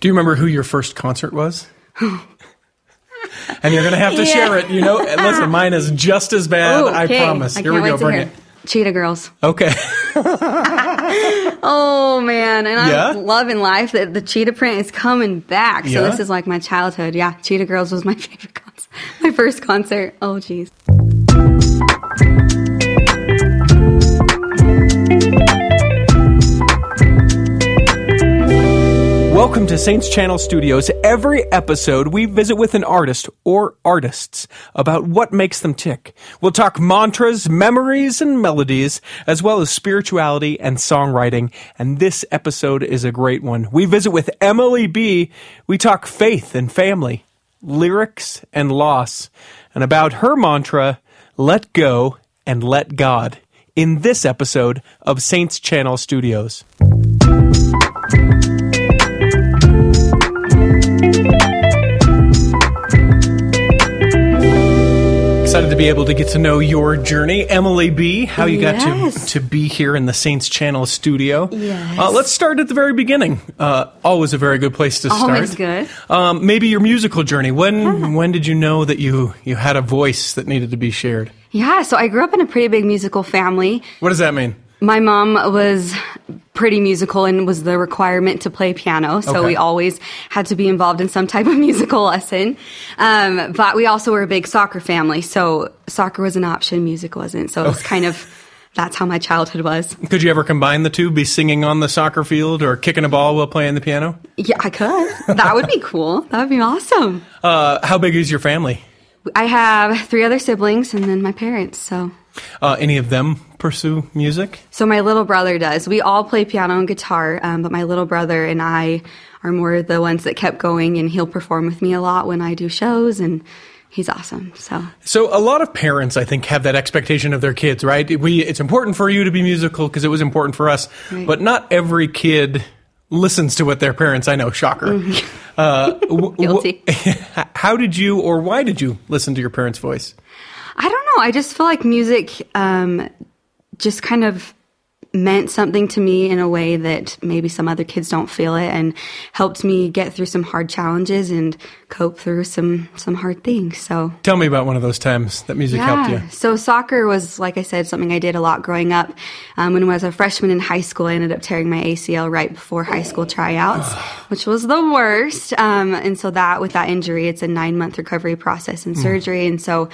Do you remember who your first concert was? and you're going to have to Yeah. share it. You know, listen, mine is just as bad. Ooh, I promise. I Here we go. Bring it. Cheetah Girls. Okay. Oh man, and I'm Yeah? loving life that the cheetah print is coming back. So Yeah? this is like my childhood. Yeah, Cheetah Girls was my favorite concert. My first concert. Oh jeez. Welcome to Saints Channel Studios. Every episode, we visit with an artist or artists about what makes them tick. We'll talk mantras, memories, and melodies, as well as spirituality and songwriting. And this episode is a great one. We visit with Emily B. We talk faith and family, lyrics and loss, and about her mantra, let go and let God, in this episode of Saints Channel Studios. Excited to be able to get to know your journey, Emily B. How you got Yes. to to be here in the Saints Channel studio. Yes. Uh, let's start at the very beginning. Uh, always a very good place to start. Always good. Um, maybe your musical journey. When when did you know that you you had a voice that needed to be shared? Yeah, so I grew up in a pretty big musical family. What does that mean? My mom was pretty musical and was the requirement to play piano. So Okay. we always had to be involved in some type of musical lesson. Um, but we also were a big soccer family. So soccer was an option, music wasn't. So it was kind of, that's how my childhood was. Could you ever combine the two? Be singing on the soccer field or kicking a ball while playing the piano? Yeah, I could. That would be cool. That would be awesome. Uh, how big is your family? I have three other siblings and then my parents. So, Uh, any of them pursue music? so my little brother does. We all play piano and guitar, um, but my little brother and I are more the ones that kept going, and he'll perform with me a lot when I do shows, and he's awesome. So, So a lot of parents, I think, have that expectation of their kids, right? We, it's important for you to be musical because it was important for us, Right. but not every kid listens to what their parents. I know, shocker. Uh, w- w- Guilty. how did you, or why did you listen to your parents' voice? I don't know. I just feel like music um, just kind of meant something to me in a way that maybe some other kids don't feel it and helped me get through some hard challenges and cope through some some hard things. So Tell me about one of those times that music helped you. So soccer was, like I said, something I did a lot growing up. Um, when I was a freshman in high school, I ended up tearing my ACL right before high school tryouts, which was the worst. Um, and so that, with that injury, it's a nine month recovery process and surgery. And so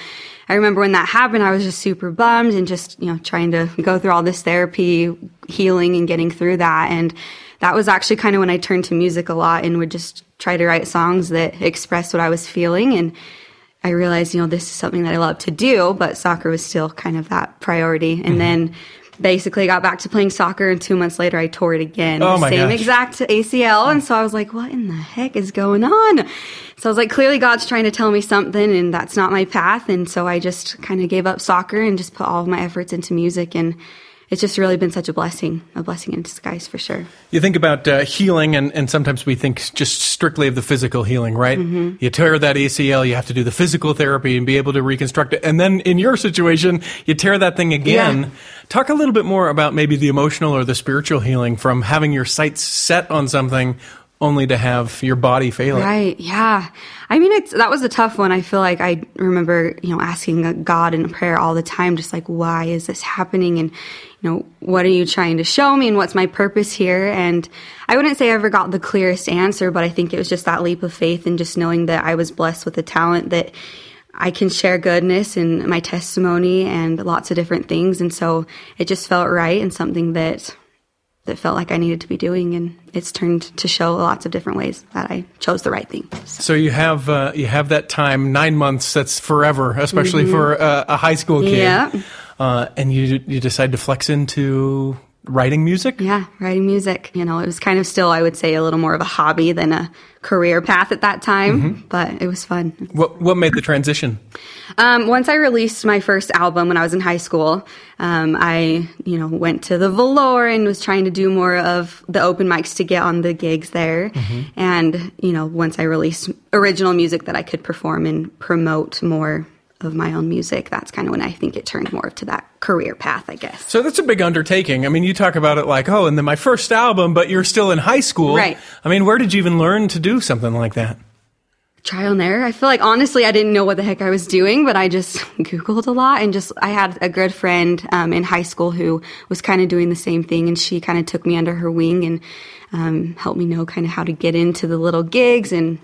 I remember when that happened, I was just super bummed and just, you know, trying to go through all this therapy, healing and getting through that. And that was actually kind of when I turned to music a lot and would just try to write songs that expressed what I was feeling. And I realized, you know, this is something that I love to do, but soccer was still kind of that priority. Mm-hmm. And then basically got back to playing soccer and two months later I tore it again. Oh my same gosh. exact ACL. And so I was like, what in the heck is going on? So I was like, clearly God's trying to tell me something and that's not my path. And so I just kind of gave up soccer and just put all of my efforts into music and it's just really been such a blessing, a blessing in disguise for sure. You think about uh, healing, and, and sometimes we think just strictly of the physical healing, right? Mm-hmm. You tear that ACL, you have to do the physical therapy and be able to reconstruct it. And then in your situation, you tear that thing again. Yeah. Talk a little bit more about maybe the emotional or the spiritual healing from having your sights set on something only to have your body fail. Right. Yeah. I mean, it's that was a tough one. I feel like I remember, you know, asking God in prayer all the time, just like, why is this happening? And, you know, what are you trying to show me? And what's my purpose here? And I wouldn't say I ever got the clearest answer, but I think it was just that leap of faith and just knowing that I was blessed with a talent that I can share goodness and my testimony and lots of different things. And so it just felt right and something that that felt like I needed to be doing, and it's turned to show lots of different ways that I chose the right thing. So you have uh, you have that time nine months. That's forever, especially for a, a high school kid. Mm-hmm. Yeah. Uh, and you you decide to flex into writing music. Yeah, writing music. You know, it was kind of still, I would say, a little more of a hobby than a career path at that time, but it was fun. What what made the transition? Um, once I released my first album when I was in high school, um, I, you know, went to the Velour and was trying to do more of the open mics to get on the gigs there. And, you know, once I released original music that I could perform and promote more of my own music, that's kind of when I think it turned more to that career path, I guess. So that's a big undertaking. I mean, you talk about it like, oh, and then my first album, but you're still in high school. Right. I mean, where did you even learn to do something like that? trial and error. I feel like honestly, I didn't know what the heck I was doing, but I just Googled a lot and just, I had a good friend um, in high school who was kind of doing the same thing and she kind of took me under her wing and um, helped me know kind of how to get into the little gigs. And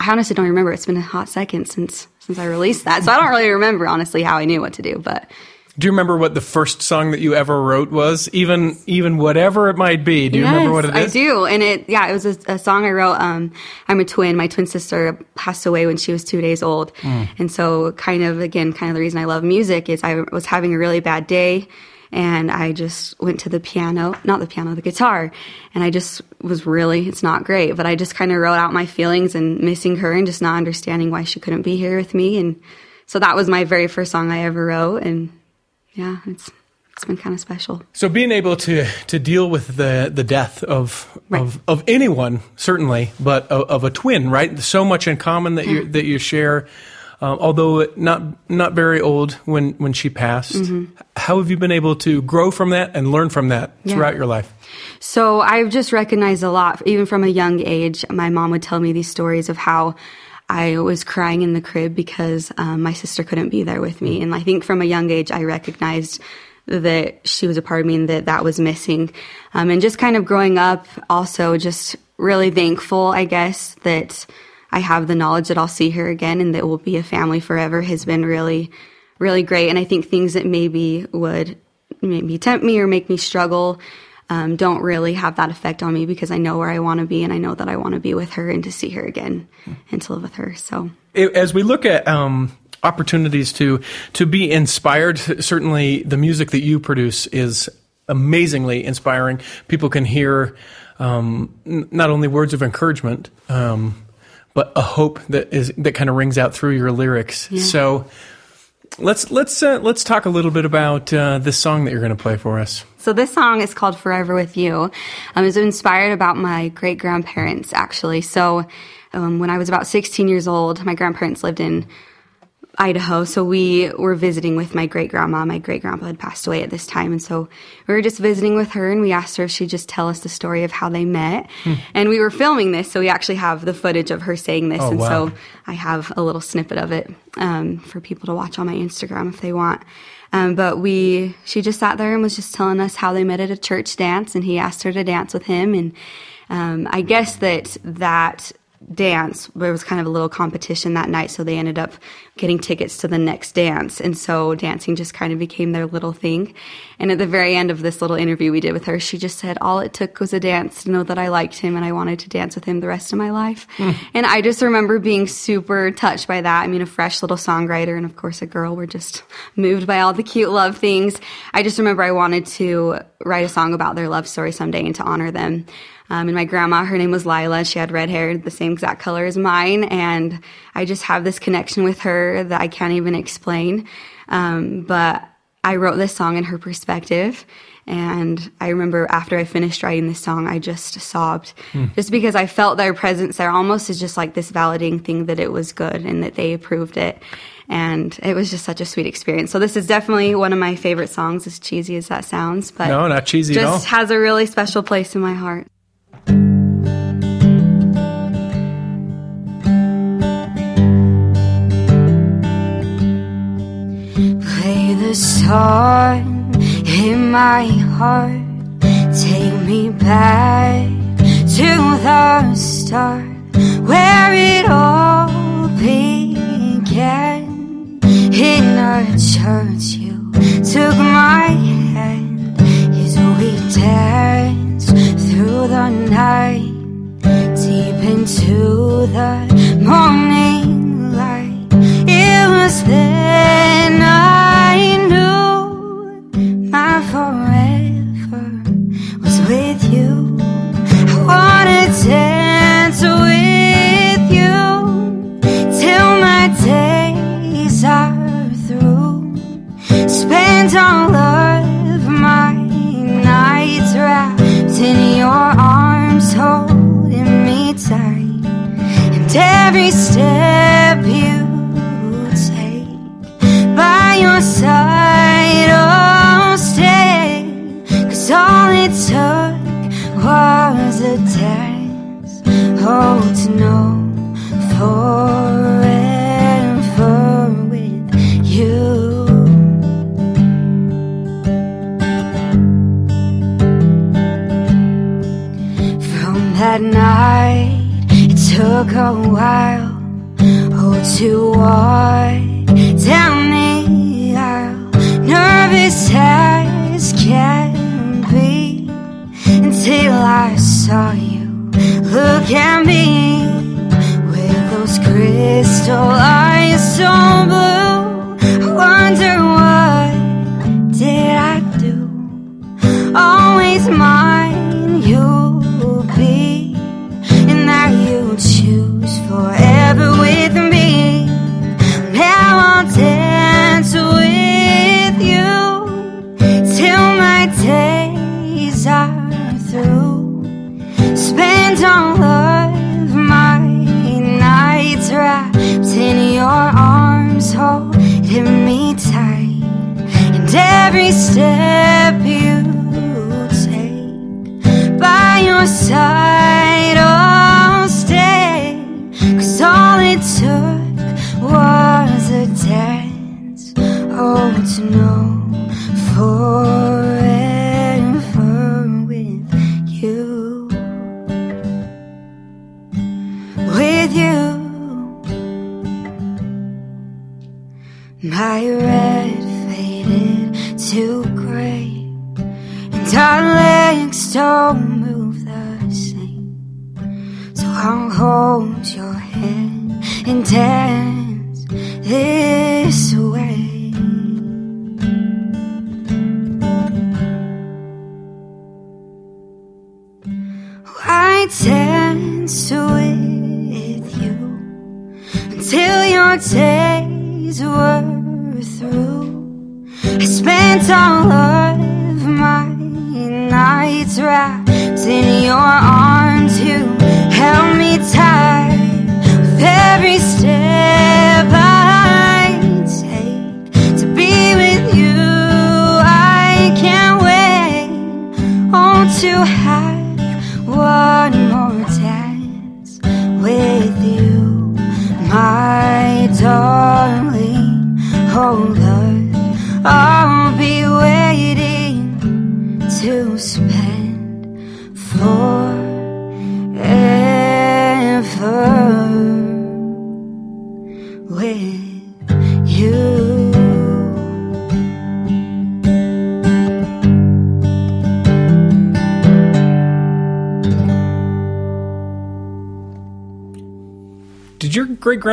I honestly don't remember. It's been a hot second since, since I released that. So I don't really remember honestly how I knew what to do, but do you remember what the first song that you ever wrote was? Even even whatever it might be. Do you yes, remember what it is? I do. And it yeah, it was a, a, song I wrote. Um, I'm a twin. My twin sister passed away when she was two days old. Mm. And so kind of again, kind of the reason I love music is I was having a really bad day and I just went to the piano, not the piano, the guitar, and I just was really, it's not great, but I just kind of wrote out my feelings and missing her and just not understanding why she couldn't be here with me. And so that was my very first song I ever wrote. And yeah, it's it's been kind of special. So being able to to deal with the the death of right. of, of anyone certainly, but of, of, a twin, right? So much in common that yeah. you that you share. Uh, although not not very old when when she passed, mm-hmm. how have you been able to grow from that and learn from that yeah. throughout your life? So I've just recognized a lot, even from a young age. My mom would tell me these stories of how I was crying in the crib because um, my sister couldn't be there with me. And I think from a young age, I recognized that she was a part of me and that that was missing. Um, and just kind of growing up, also just really thankful, I guess, that I have the knowledge that I'll see her again and that we'll be a family forever has been really, really great. And I think things that maybe would maybe tempt me or make me struggle um, don't really have that effect on me because I know where I want to be and I know that I want to be with her and to see her again and to live with her. So as we look at um, opportunities to to be inspired, certainly the music that you produce is amazingly inspiring. People can hear um, n- not only words of encouragement, um, but a hope that is that kind of rings out through your lyrics. Yeah. So let's let's uh, let's talk a little bit about uh, this song that you're going to play for us. So this song is called "Forever with You." Um, it was inspired about my great grandparents, actually. So um, when I was about 16 years old, my grandparents lived in Idaho. So we were visiting with my great grandma. My great grandpa had passed away at this time. And so we were just visiting with her and we asked her if she'd just tell us the story of how they met. Hmm. And we were filming this. So we actually have the footage of her saying this. Oh, and wow. so I have a little snippet of it um, for people to watch on my Instagram if they want. Um, but we, she just sat there and was just telling us how they met at a church dance and he asked her to dance with him. And um, I guess that that dance. There was kind of a little competition that night, so they ended up getting tickets to the next dance. And so dancing just kind of became their little thing. And at the very end of this little interview we did with her, she just said, All it took was a dance to know that I liked him and I wanted to dance with him the rest of my life. Mm. And I just remember being super touched by that. I mean, a fresh little songwriter and, of course, a girl. We're just moved by all the cute love things. I just remember I wanted to write a song about their love story someday and to honor them. Um, and my grandma, her name was Lila. She had red hair, the same exact color as mine. And I just have this connection with her that I can't even explain. Um, but I wrote this song in her perspective. And I remember after I finished writing this song, I just sobbed mm. just because I felt their presence there almost as just like this validating thing that it was good and that they approved it. And it was just such a sweet experience. So this is definitely one of my favorite songs, as cheesy as that sounds, but no, not cheesy just has a really special place in my heart. Song in my heart. Take me back to the start where it all began. In a church, you took my hand as we danced through the night, deep into the morning light. It was then Spend all of my nights wrapped in your arms, holding me tight, and every step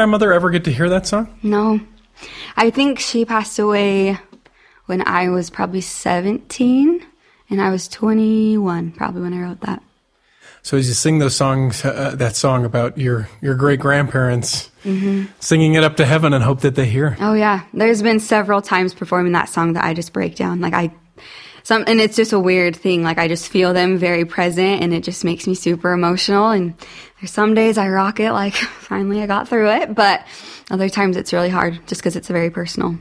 grandmother ever get to hear that song? No. I think she passed away when I was probably 17 and I was 21 probably when I wrote that. So as you sing those songs, uh, that song about your your great grandparents, singing it up to heaven and hope that they hear. Oh yeah, there's been several times performing that song that I just break down. Like I some and it's just a weird thing. Like I just feel them very present and it just makes me super emotional and there's some days I rock it like finally I got through it, but other times it's really hard just cuz it's very personal.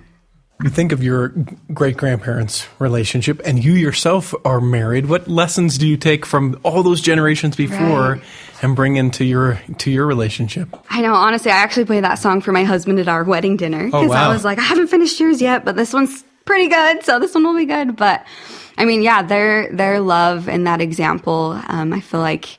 You think of your great grandparents' relationship, and you yourself are married. What lessons do you take from all those generations before Right. and bring into your to your relationship? I know, honestly, I actually played that song for my husband at our wedding dinner Oh, because wow. I was like, I haven't finished yours yet, but this one's pretty good, so this one will be good. But I mean, yeah, their their love and that example, um, I feel like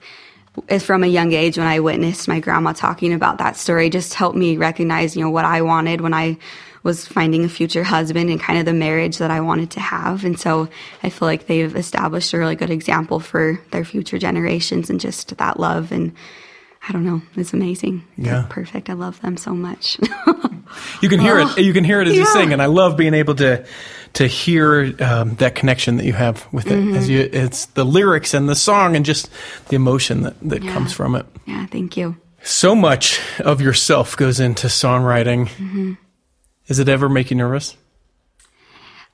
is from a young age when I witnessed my grandma talking about that story, just helped me recognize, you know, what I wanted when I was finding a future husband and kind of the marriage that I wanted to have. And so I feel like they've established a really good example for their future generations and just that love and I don't know. It's amazing. They're Yeah. perfect. I love them so much. You can hear it. You can hear it as you sing, and I love being able to to hear um, that connection that you have with it. As you, it's the lyrics and the song, and just the emotion that that Yeah. comes from it. yeah, thank you. So much of yourself goes into songwriting. Mm-hmm. Does it ever make you nervous?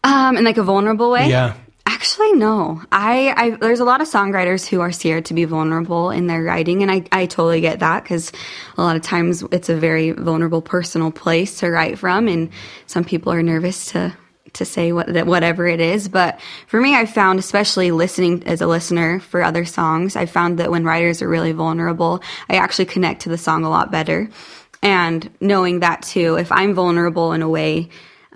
Um, in like a vulnerable way? Yeah. Actually, no. I, I there's a lot of songwriters who are scared to be vulnerable in their writing, and I, I totally get that because a lot of times it's a very vulnerable personal place to write from, and some people are nervous to to say what whatever it is. But for me, I found, especially listening as a listener for other songs, I found that when writers are really vulnerable, I actually connect to the song a lot better. And knowing that too, if I'm vulnerable in a way,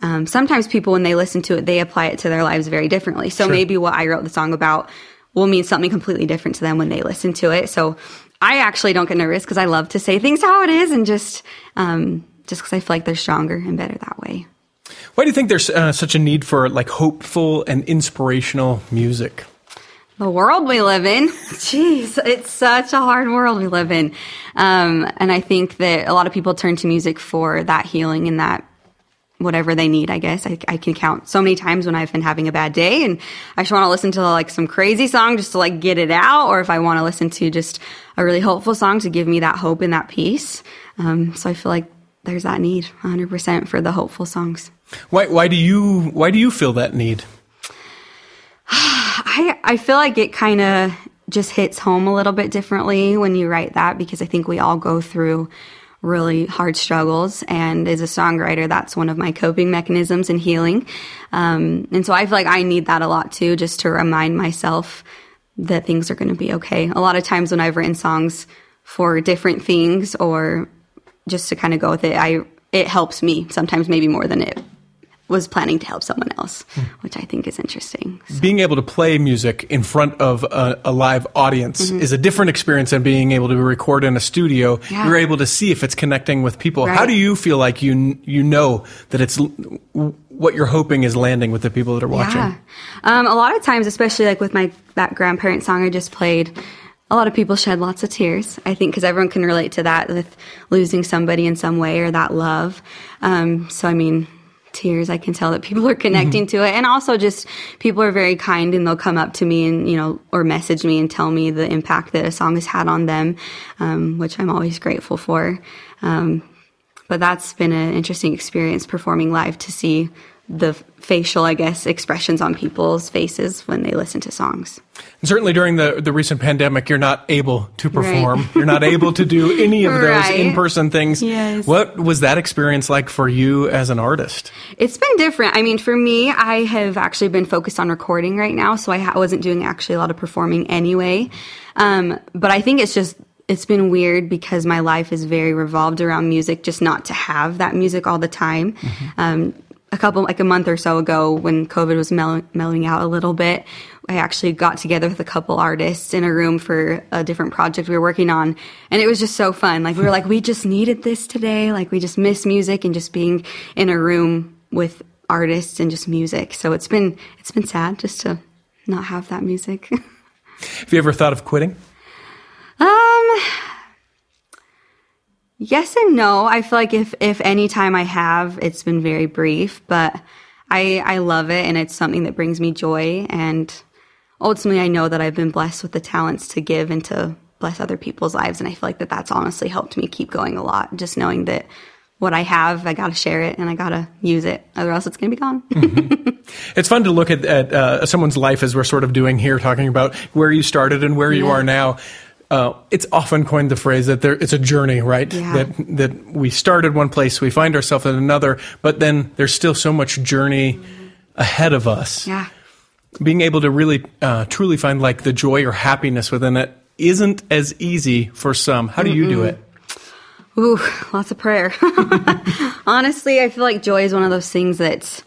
um, sometimes people when they listen to it, they apply it to their lives very differently. So sure. maybe what I wrote the song about will mean something completely different to them when they listen to it. So I actually don't get nervous because I love to say things how it is and just um, just because I feel like they're stronger and better that way. Why do you think there's uh, such a need for like hopeful and inspirational music? The world we live in. Jeez, it's such a hard world we live in. Um, and I think that a lot of people turn to music for that healing and that whatever they need, I guess. I, I, can count so many times when I've been having a bad day and I just want to listen to like some crazy song just to like get it out, or if I want to listen to just a really hopeful song to give me that hope and that peace. Um, so I feel like there's that need 100% for the hopeful songs. Why, why do you, why do you feel that need? I, I feel like it kind of just hits home a little bit differently when you write that because I think we all go through really hard struggles. And as a songwriter, that's one of my coping mechanisms in healing. Um, and so I feel like I need that a lot too, just to remind myself that things are going to be okay. A lot of times when I've written songs for different things or just to kind of go with it, I, it helps me sometimes maybe more than it was planning to help someone else, which I think is interesting. So. Being able to play music in front of a, a live audience mm-hmm. is a different experience than being able to record in a studio. Yeah. You're able to see if it's connecting with people. Right. How do you feel like you you know that it's what you're hoping is landing with the people that are watching? Yeah. Um, a lot of times, especially like with my that grandparent song I just played a lot of people shed lots of tears, I think, because everyone can relate to that with losing somebody in some way or that love. Um, so, I mean, tears. I can tell that people are connecting mm-hmm. to it. And also just people are very kind and they'll come up to me and, you know, or message me and tell me the impact that a song has had on them, um, which I'm always grateful for. Um, but that's been an interesting experience performing live to see the facial, I guess, expressions on people's faces when they listen to songs. And certainly during the, the recent pandemic, you're not able to perform. Right. You're not able to do any of those right. in person things. Yes. What was that experience like for you as an artist? It's been different. I mean, for me, I have actually been focused on recording right now, so I ha- wasn't doing actually a lot of performing anyway. Um, but I think it's just it's been weird because my life is very revolved around music, just not to have that music all the time. Mm-hmm. Um, a couple like a month or so ago when covid was mellow, mellowing out a little bit i actually got together with a couple artists in a room for a different project we were working on and it was just so fun. Like we were like we just needed this today. Like we just miss music and just being in a room with artists and just music. So it's been it's been sad just to not have that music. Have you ever thought of quitting? Um Yes and no. I feel like if if any time I have, it's been very brief, but I I love it and it's something that brings me joy and ultimately I know that I've been blessed with the talents to give and to bless other people's lives and I feel like that that's honestly helped me keep going a lot just knowing that what I have, I got to share it and I got to use it, or else it's going to be gone. mm-hmm. It's fun to look at, at uh, someone's life as we're sort of doing here, talking about where you started and where yeah. you are now. Uh, it's often coined the phrase that there, it's a journey, right? Yeah. That that we start at one place, we find ourselves at another, but then there's still so much journey ahead of us. Yeah. Being able to really, uh, truly find like the joy or happiness within it isn't as easy for some. How do Mm-mm. you do it? Ooh, lots of prayer. Honestly, I feel like joy is one of those things that's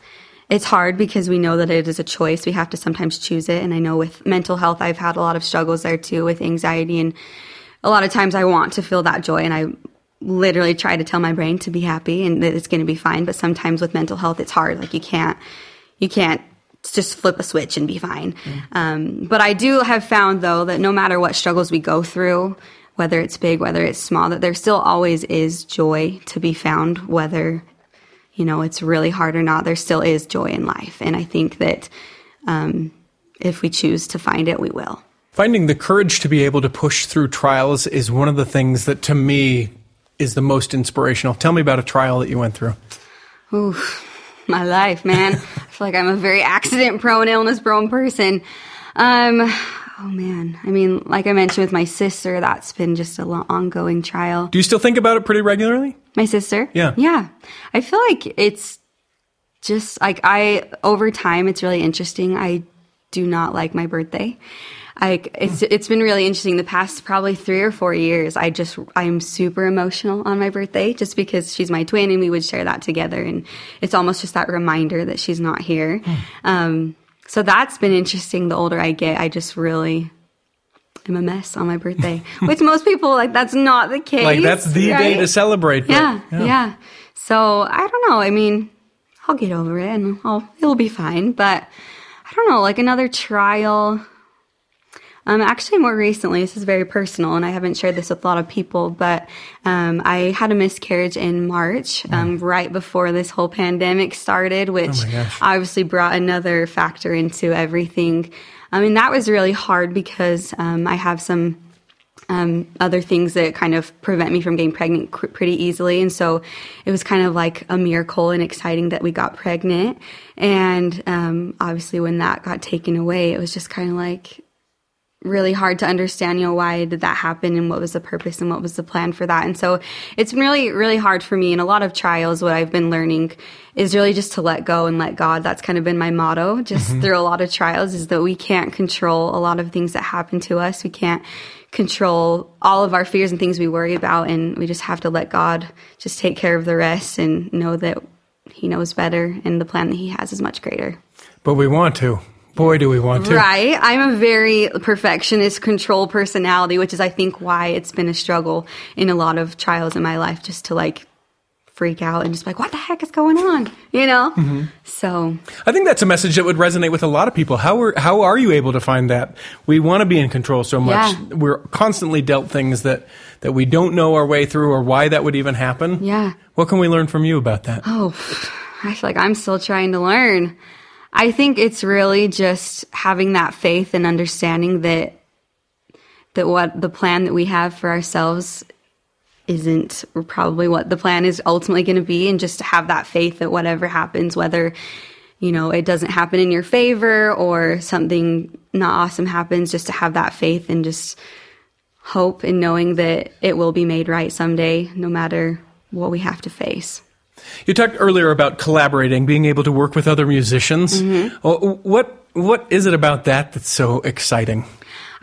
it's hard because we know that it is a choice. We have to sometimes choose it. And I know with mental health, I've had a lot of struggles there too with anxiety. And a lot of times I want to feel that joy and I literally try to tell my brain to be happy and that it's going to be fine. But sometimes with mental health, it's hard. Like you can't, you can't just flip a switch and be fine. Mm. Um, but I do have found though that no matter what struggles we go through, whether it's big, whether it's small, that there still always is joy to be found, whether you know, it's really hard or not, there still is joy in life. And I think that um, if we choose to find it, we will. Finding the courage to be able to push through trials is one of the things that to me is the most inspirational. Tell me about a trial that you went through. Ooh, my life, man. I feel like I'm a very accident prone, illness prone person. Um, Oh man. I mean, like I mentioned with my sister, that's been just a long, ongoing trial. Do you still think about it pretty regularly? My sister? Yeah. Yeah. I feel like it's just like I over time it's really interesting. I do not like my birthday. Like it's it's been really interesting the past probably 3 or 4 years. I just I'm super emotional on my birthday just because she's my twin and we would share that together and it's almost just that reminder that she's not here. Um so that's been interesting the older I get. I just really am a mess on my birthday, which most people like that's not the case. Like that's the right? day to celebrate. but- Yeah, yeah, So I don't know. I mean, I'll get over it and I'll, it'll be fine. But I don't know, like another trial. Um, actually, more recently, this is very personal, and I haven't shared this with a lot of people, but um, I had a miscarriage in March, um, right before this whole pandemic started, which Mm. Oh obviously brought another factor into everything. I mean, that was really hard because um, I have some um, other things that kind of prevent me from getting pregnant cr- pretty easily. And so it was kind of like a miracle and exciting that we got pregnant. And um, obviously, when that got taken away, it was just kind of like really hard to understand, you know, why did that happen and what was the purpose and what was the plan for that. And so it's been really, really hard for me. And a lot of trials, what I've been learning is really just to let go and let God. That's kind of been my motto just mm-hmm. through a lot of trials is that we can't control a lot of things that happen to us. We can't control all of our fears and things we worry about. And we just have to let God just take care of the rest and know that he knows better and the plan that he has is much greater. But we want to. Boy, do we want to. Right. I'm a very perfectionist control personality, which is, I think, why it's been a struggle in a lot of trials in my life just to like freak out and just be like, what the heck is going on? You know? Mm-hmm. So, I think that's a message that would resonate with a lot of people. How are how are you able to find that? We want to be in control so much. Yeah. We're constantly dealt things that that we don't know our way through or why that would even happen. yeah. What can we learn from you about that? Oh, I feel like I'm still trying to learn. I think it's really just having that faith and understanding that that what the plan that we have for ourselves isn't probably what the plan is ultimately going to be and just to have that faith that whatever happens whether you know it doesn't happen in your favor or something not awesome happens just to have that faith and just hope and knowing that it will be made right someday no matter what we have to face You talked earlier about collaborating, being able to work with other musicians. Mm-hmm. What what is it about that that's so exciting?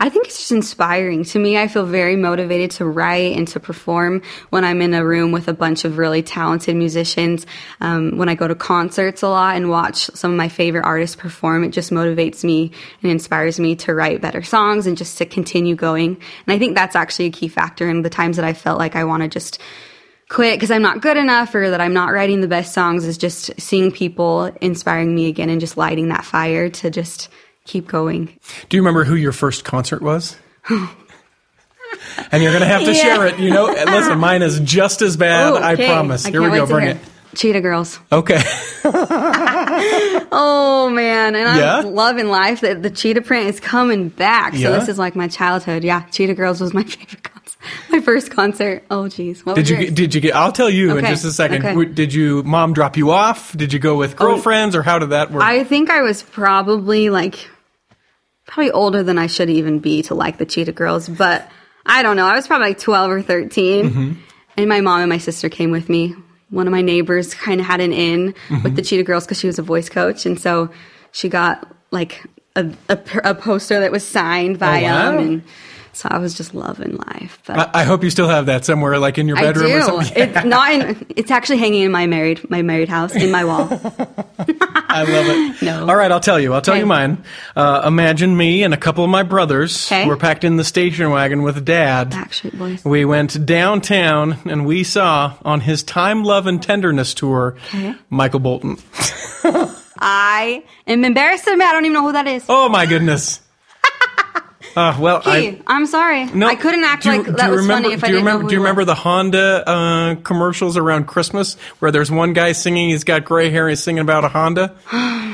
I think it's just inspiring. To me, I feel very motivated to write and to perform when I'm in a room with a bunch of really talented musicians. Um, when I go to concerts a lot and watch some of my favorite artists perform, it just motivates me and inspires me to write better songs and just to continue going. And I think that's actually a key factor in the times that I felt like I want to just quit because I'm not good enough or that I'm not writing the best songs is just seeing people inspiring me again and just lighting that fire to just keep going. Do you remember who your first concert was? and you're going to have to Yeah. share it. You know, listen, mine is just as bad. I Okay. promise. I Here we go. Bring it. Cheetah Girls. Okay. Oh man, and Yeah? I'm loving life. That the cheetah print is coming back. So Yeah? this is like my childhood. Yeah, Cheetah Girls was my favorite My first concert. Oh geez, what Did you yours? did you get? I'll tell you in just a second. okay. Did you mom drop you off? Did you go with girlfriends or how did that work? I think I was probably like probably older than I should even be to like the Cheetah Girls, but I don't know. I was probably like 12 or 13. Mm-hmm. And my mom and my sister came with me. One of my neighbors kind of had an in Mm-hmm. with the Cheetah Girls because she was a voice coach. And so she got like a, a, a poster that was signed by Oh, wow. them. And so I was just loving life. But I, I hope you still have that somewhere, like in your I bedroom do. or something. It's not in, it's actually hanging in my married, my married house in my wall. I love it. No. All right, I'll tell you. I'll tell Okay. you mine. Uh, imagine me and a couple of my brothers Okay. were packed in the station wagon with dad. Backstreet Boys. We went downtown and we saw on his Time, Love, and Tenderness tour Okay. Michael Bolton. I am embarrassed to admit I don't even know who that is. Oh my goodness. Uh, well, Hey, I, I'm sorry. no, I couldn't act you- like that was remember, funny if do I didn't remember, know Do you remember was. the Honda uh, commercials around Christmas where there's one guy singing, he's got gray hair, he's singing about a Honda?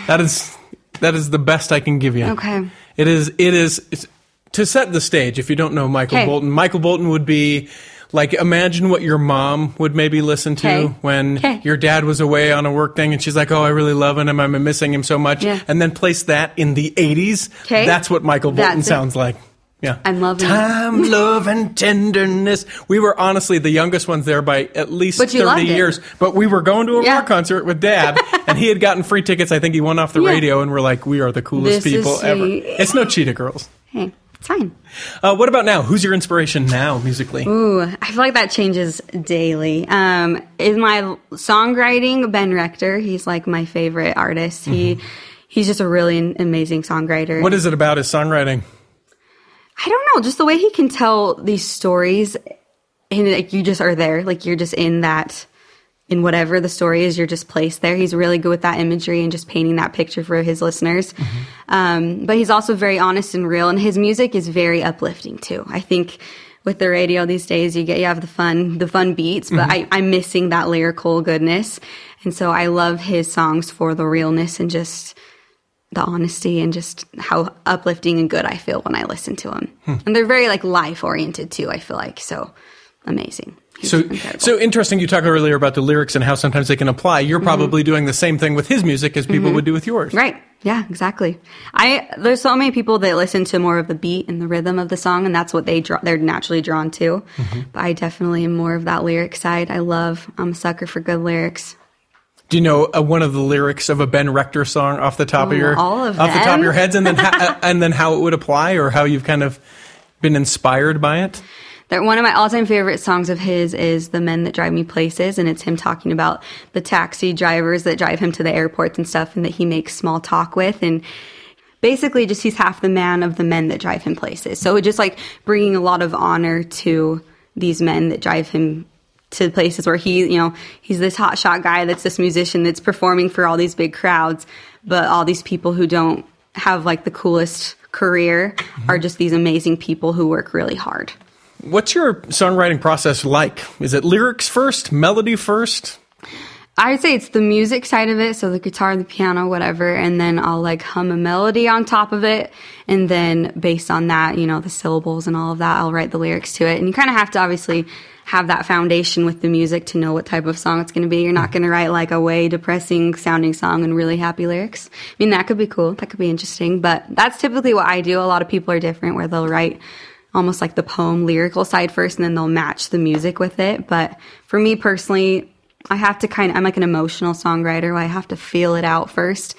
that is that is the best I can give you. Okay. It is. It is to set the stage. If you don't know Michael Okay. Bolton, Michael Bolton would be like imagine what your mom would maybe listen to Okay. when Okay. your dad was away on a work thing, and she's like, "Oh, I really love him. I'm missing him so much." Yeah. And then place that in the '80s. Okay. That's what Michael Bolton That's it. sounds like. Yeah. I'm loving it. Time, love, and tenderness. We were honestly the youngest ones there by at least 30 loved it. years. But we were going to a Yeah. rock concert with dad, and he had gotten free tickets. I think he won off the Yeah. radio, and we're like, we are the coolest This people ever. It's no Cheetah Girls. Hey, it's fine. Uh, what about now? Who's your inspiration now musically? Ooh, I feel like that changes daily. Um, in my songwriting, Ben Rector, he's like my favorite artist. He he's just a really amazing songwriter. Mm-hmm. What is it about his songwriting? I don't know, just the way he can tell these stories, and like you just are there, like you're just in that, in whatever the story is, you're just placed there. He's really good with that imagery and just painting that picture for his listeners. Um, but he's also very honest and real, and his music is very uplifting too. I think with the radio these days, you get you have the fun, the fun beats, but I, I'm missing that lyrical goodness, and so I love his songs for the realness and just the honesty and just how uplifting and good I feel when I listen to them. And they're very like life oriented too, I feel like. So amazing. He's So, incredible. so interesting. You talked earlier about the lyrics and how sometimes they can apply. Mm-hmm. You're probably doing the same thing with his music as people would do with yours. Right. Yeah, exactly. I there's so many people that listen to more of the beat and the rhythm of the song and that's what they draw they're naturally drawn to. But I definitely am more of that lyric side. I love I'm a sucker for good lyrics. Do you know uh, one of the lyrics of a Ben Rector song off the top of your all of off the top of your heads, and then uh, and then how it would apply, or how you've kind of been inspired by it? That one of my all-time favorite songs of his is "The Men That Drive Me Places," and it's him talking about the taxi drivers that drive him to the airports and stuff, and that he makes small talk with, and basically just he's half the man of the men that drive him places. So just like bringing a lot of honor to these men that drive him to places where he, you know, he's this hotshot guy that's this musician that's performing for all these big crowds, but all these people who don't have like the coolest career are mm-hmm. just these amazing people who work really hard. What's your songwriting process like? Is it lyrics first, melody first? I'd say it's the music side of it, so the guitar, the piano, whatever, and then I'll like hum a melody on top of it, and then based on that, you know, the syllables and all of that, I'll write the lyrics to it. And you kind of have to obviously have that foundation with the music to know what type of song it's going to be. You're not mm-hmm. going to write like a way depressing sounding song and really happy lyrics. I mean, that could be cool, that could be interesting, but that's typically what I do. A lot of people are different, where they'll write almost like the poem lyrical side first, and then they'll match the music with it. But for me personally, I have to kind of, I'm like an emotional songwriter where I have to feel it out first.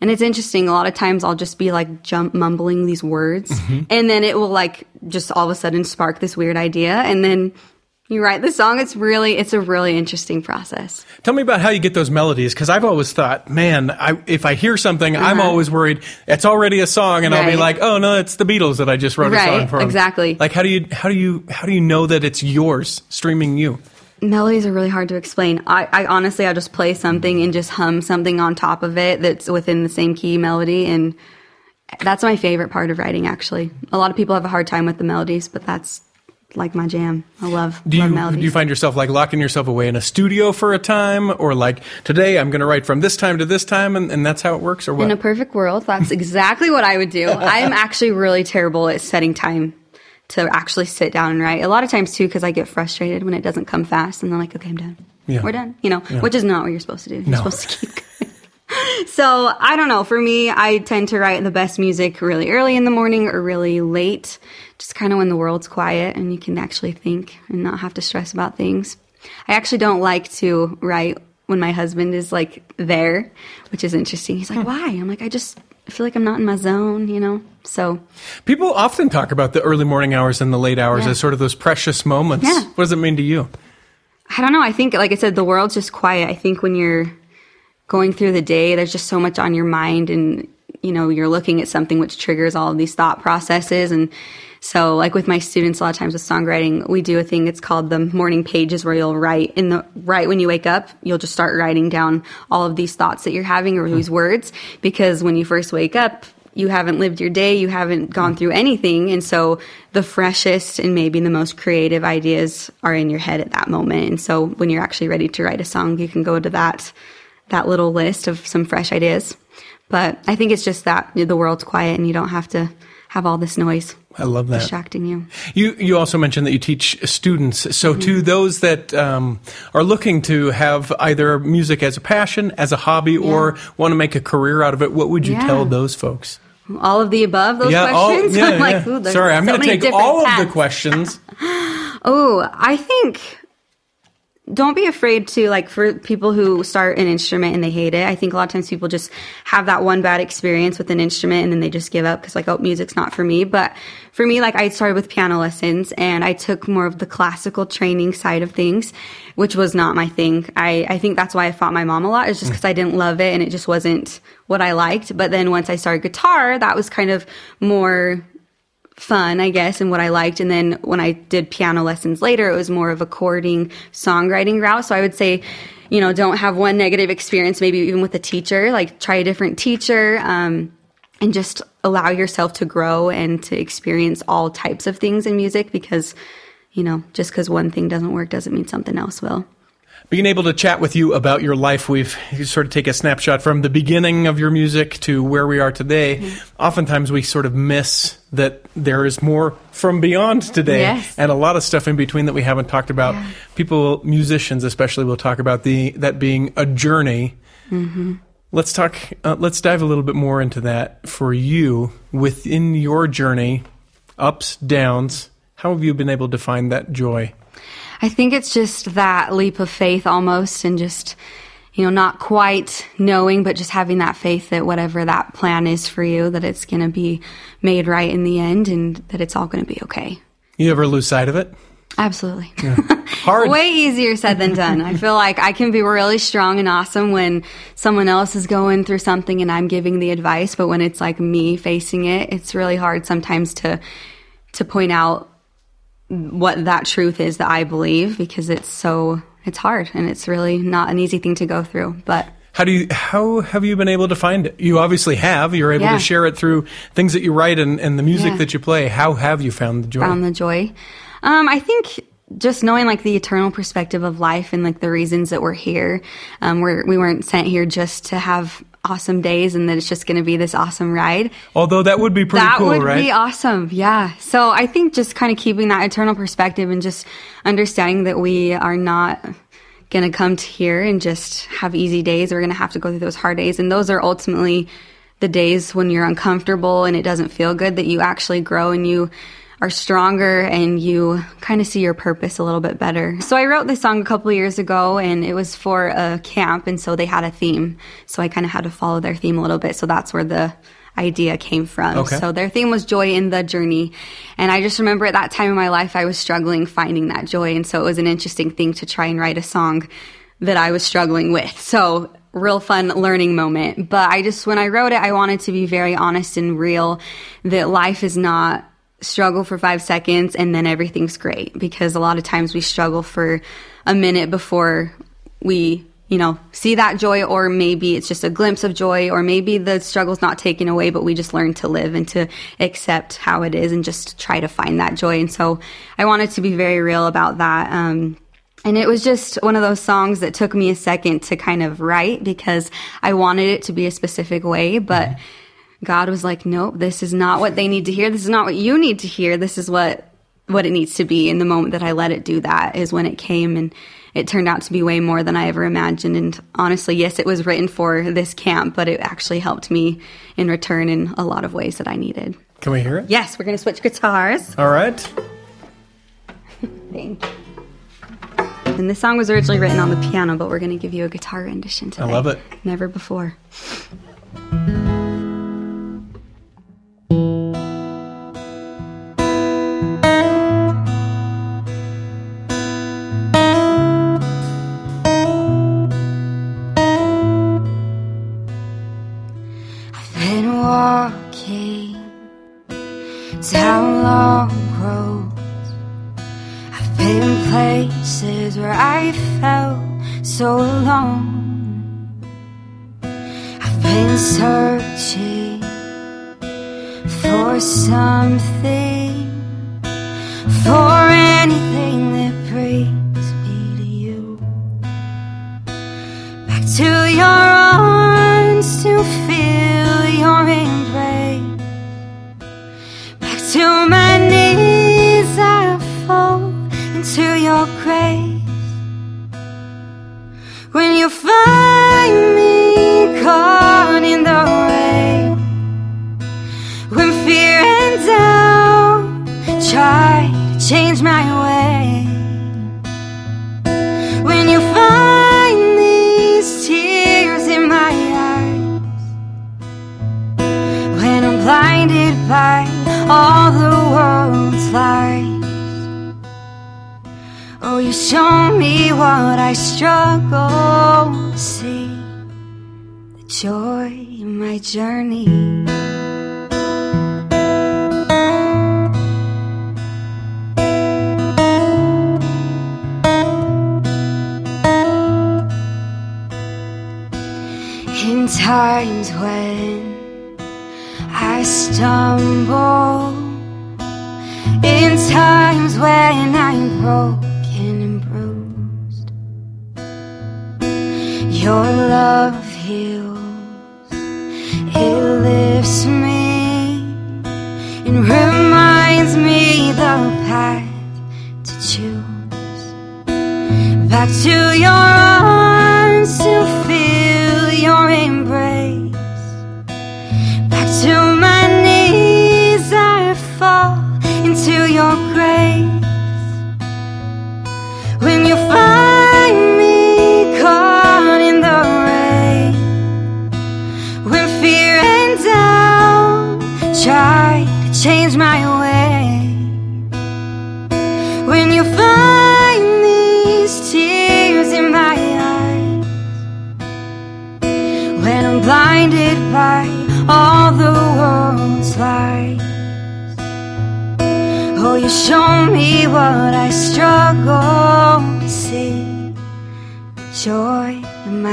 And it's interesting. A lot of times I'll just be like jump mumbling these words mm-hmm. and then it will like just all of a sudden spark this weird idea. And then you write the song. It's really, it's a really interesting process. Tell me about how you get those melodies, because I've always thought, man, I, if I hear something, I'm Uh-huh. always worried it's already a song, and I'll be like, oh no, it's the Beatles that I just wrote a song for exactly. Like, how do you how do you how do you know that it's yours streaming you? Melodies are really hard to explain. I, I honestly, I just play something and just hum something on top of it that's within the same key melody. And that's my favorite part of writing, actually. A lot of people have a hard time with the melodies, but that's like my jam. I love, Do love you melodies. do you find yourself like locking yourself away in a studio for a time, or like today I'm going to write from this time to this time, and, and that's how it works, or what? In a perfect world, that's exactly what I would do. I'm actually really terrible at setting time to actually sit down and write. A lot of times too, because I get frustrated when it doesn't come fast, and I'm like, okay, I'm done. Yeah. We're done. You know, which is not what you're supposed to do. You're No. supposed to keep going. so I don't know. For me, I tend to write the best music really early in the morning or really late, just kind of when the world's quiet and you can actually think and not have to stress about things. I actually don't like to write when my husband is like there, which is interesting. He's like, hmm. "Why?" I'm like, "I just feel like I'm not in my zone," you know. So People often talk about the early morning hours and the late hours Yeah. as sort of those precious moments. Yeah. What does it mean to you? I don't know. I think, like I said, the world's just quiet. I think when you're going through the day, there's just so much on your mind, and you know, you're looking at something which triggers all of these thought processes. And so, like with my students, a lot of times with songwriting, we do a thing. It's called the morning pages, where you'll write in the right when you wake up, you'll just start writing down all of these thoughts that you're having or hmm. these words, because when you first wake up. You haven't lived your day, you haven't gone hmm. through anything. And so the freshest and maybe the most creative ideas are in your head at that moment. And so when you're actually ready to write a song, you can go to that that little list of some fresh ideas. But I think it's just that the world's quiet and you don't have to have all this noise I love that. distracting you. You you also mentioned that you teach students. So to Mm-hmm. those that um, are looking to have either music as a passion, as a hobby, or want to make a career out of it, what would you Yeah. tell those folks? all of the above. Those yeah, all, questions. yeah, I'm like, Sorry, I'm so going to take all of the questions. Oh, I think don't be afraid to like for people who start an instrument and they hate it. I think a lot of times people just have that one bad experience with an instrument and then they just give up because like oh music's not for me. But for me, like I started with piano lessons and I took more of the classical training side of things, which was not my thing. I I think that's why I fought my mom a lot. Is just mm. because I didn't love it and it just wasn't what I liked. But then once I started guitar, that was kind of more fun, I guess, and what I liked. And then when I did piano lessons later, it was more of a chording, songwriting route. So I would say, you know, don't have one negative experience, maybe even with a teacher, like try a different teacher, um, and just allow yourself to grow and to experience all types of things in music because, you know, just because one thing doesn't work doesn't mean something else will. Being able to chat with you about your life, we've sort of take a snapshot from the beginning of your music to where we are today. Mm-hmm. Oftentimes, we sort of miss that there is more from beyond today, Yes. and a lot of stuff in between that we haven't talked about. People, musicians especially, will talk about the that being a journey. Mm-hmm. Let's talk. Uh, let's dive a little bit more into that for you within your journey, ups, downs. How have you been able to find that joy? I think it's just that leap of faith almost and just, you know, not quite knowing, but just having that faith that whatever that plan is for you, that it's going to be made right in the end and that it's all going to be okay. You ever lose sight of it? Absolutely. Hard. Way easier said than done. I feel like I can be really strong and awesome when someone else is going through something and I'm giving the advice, but when it's like me facing it, it's really hard sometimes to to point out what that truth is that I believe because it's so it's hard and it's really not an easy thing to go through. But How do you how have you been able to find it? You obviously have. You're able Yeah. to share it through things that you write and, and the music Yeah. that you play. How have you found the joy? found the joy. Um, I think just knowing like the eternal perspective of life and like the reasons that we're here. Um, we're, we weren't sent here just to have awesome days and that it's just going to be this awesome ride. Although that would be pretty that cool, right? That would be awesome. Yeah. So I think just kind of keeping that eternal perspective and just understanding that we are not going to come to here and just have easy days. We're going to have to go through those hard days. And those are ultimately the days when you're uncomfortable and it doesn't feel good that you actually grow and you are stronger and you kind of see your purpose a little bit better. So I wrote this song a couple of years ago and it was for a camp and so they had a theme. So I kind of had to follow their theme a little bit. So that's where the idea came from. Okay. So their theme was joy in the journey. And I just remember at that time in my life I was struggling finding that joy and so it was an interesting thing to try and write a song that I was struggling with. So real fun learning moment. But I just when I wrote it I wanted to be very honest and real that life is not struggle for five seconds and then everything's great. Because a lot of times we struggle for a minute before we you know see that joy or maybe it's just a glimpse of joy or maybe the struggle's not taken away but we just learn to live and to accept how it is and just try to find that joy. And so i wanted to be very real about that um, and it was just one of those songs that took me a second to kind of write because I wanted it to be a specific way, but God was like, nope, this is not what they need to hear. This is not what you need to hear. This is what, what it needs to be. In the moment that I let it do that is when it came and it turned out to be way more than I ever imagined. And honestly, yes, it was written for this camp, but it actually helped me in return in a lot of ways that I needed. Can we hear it? Yes, we're going to switch guitars. All right. Thank you. And this song was originally written on the piano, but we're going to give you a guitar rendition today. I love it. Never before. So alone. I've been searching for something, for anything that brings me to you. Back to your your love heals, it lifts me and reminds me the path to choose. Back to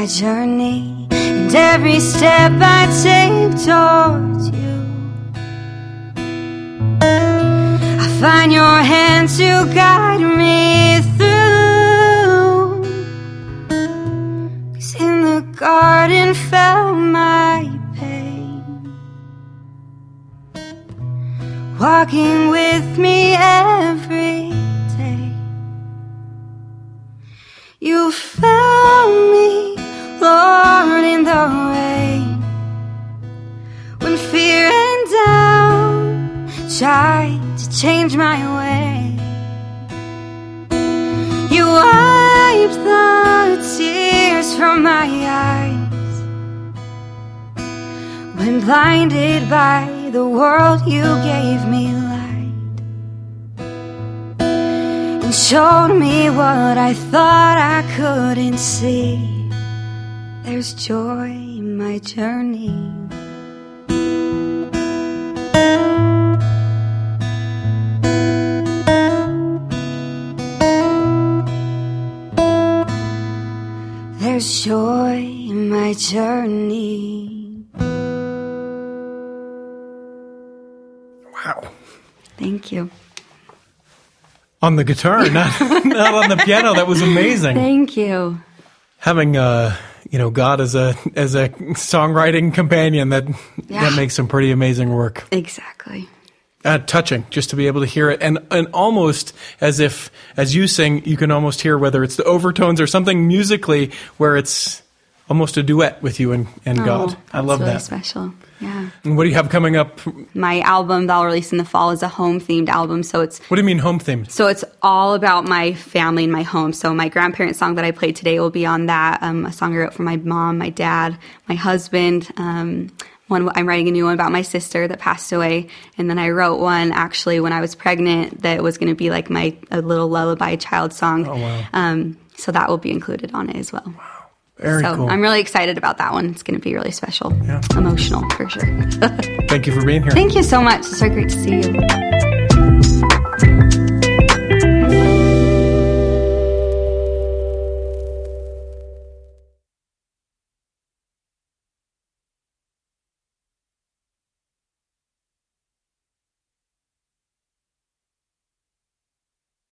my journey, and every step I take towards you. I find your hand to guide me through. Cause in the garden fell my pain. Walking with me every my way. You wiped the tears from my eyes. When blinded by the world you gave me light and showed me what I thought I couldn't see. There's joy in my journey there's joy in my journey Wow. thank you On the guitar, not not on the piano. That was amazing. Thank you. Having uh, you know, God as a as a songwriting companion that Yeah. that makes some pretty amazing work. Exactly. Uh, touching just to be able to hear it and and almost as if as you sing you can almost hear whether it's the overtones or something musically where it's almost a duet with you and, and God. Oh, I love really that. Special. Yeah. And what do you have coming up? My album that I'll release in the fall is a home themed album. So it's What do you mean home themed? so it's all about my family and my home. So my grandparents' song that I played today will be on that. Um, a song I wrote for my mom, my dad, my husband. Um, one I'm writing a new one about my sister that passed away, and then I wrote one actually when I was pregnant that was going to be like my a little lullaby child song. Oh, wow. Um, so that will be included on it as well. Wow. Very so cool. I'm really excited about that one. It's going to be really special, Yeah. emotional for sure. Thank you for being here. Thank you so much. It's so great to see you.